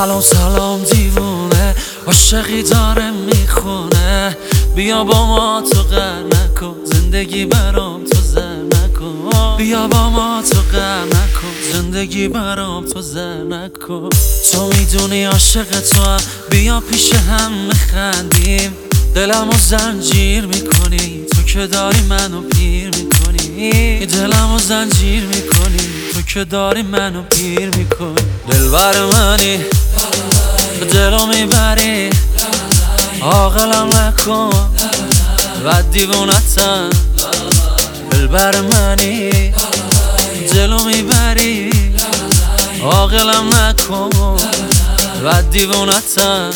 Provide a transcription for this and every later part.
سلام سلام دیوونه عاشقی داره می‌خونه. بیا با ما تو غر نکن زندگی برام تو زر نکن. بیا با ما تو غر نکن زندگی برام تو زر نکن. تو می‌دونی عاشق تو بیا پیش هم میخندیم دلمو زنجیر می‌کنی تو که داری منو پیر می‌کنی. دلمو زنجیر می‌کنی تو که داری منو پیر می‌کنی. دلبر منی. دلو می‌بری. عاقلم نکن. و دیوونتم. دلبر منی. دلو می‌بری. عاقلم نکن. و دیوونتم.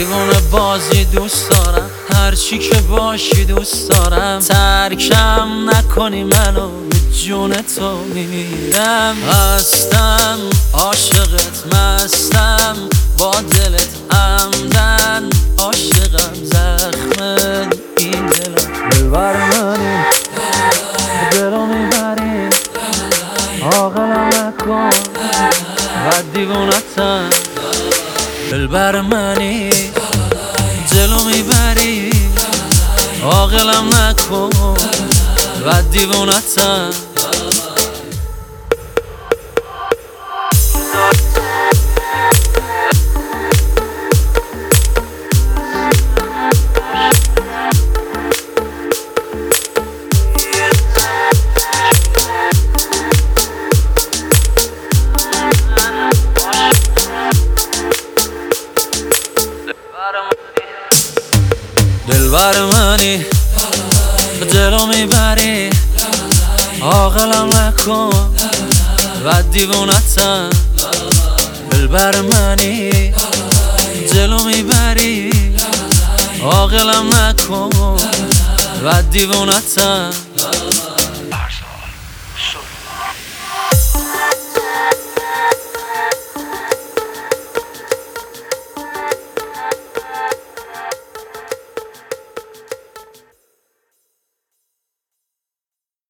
دیوونه بازی دوست دارم؟ هرچی که باشی دوست دارم. ترکم نکنی منو جون تو میمیرم هستم عاشقت مستم. با دلت همدن عاشقم زخم. این دلم دلبر منی دلو می‌بری عاقلم نکن. و دیوونتم دلبر منی دلو می‌بری عاقلم نکن و دیوونتم. دلبر منی دلو می‌بری. عاقلم نکن و دیوونتم. دلبر منی دلو می‌بری. عاقلم نکن و دیوونتم.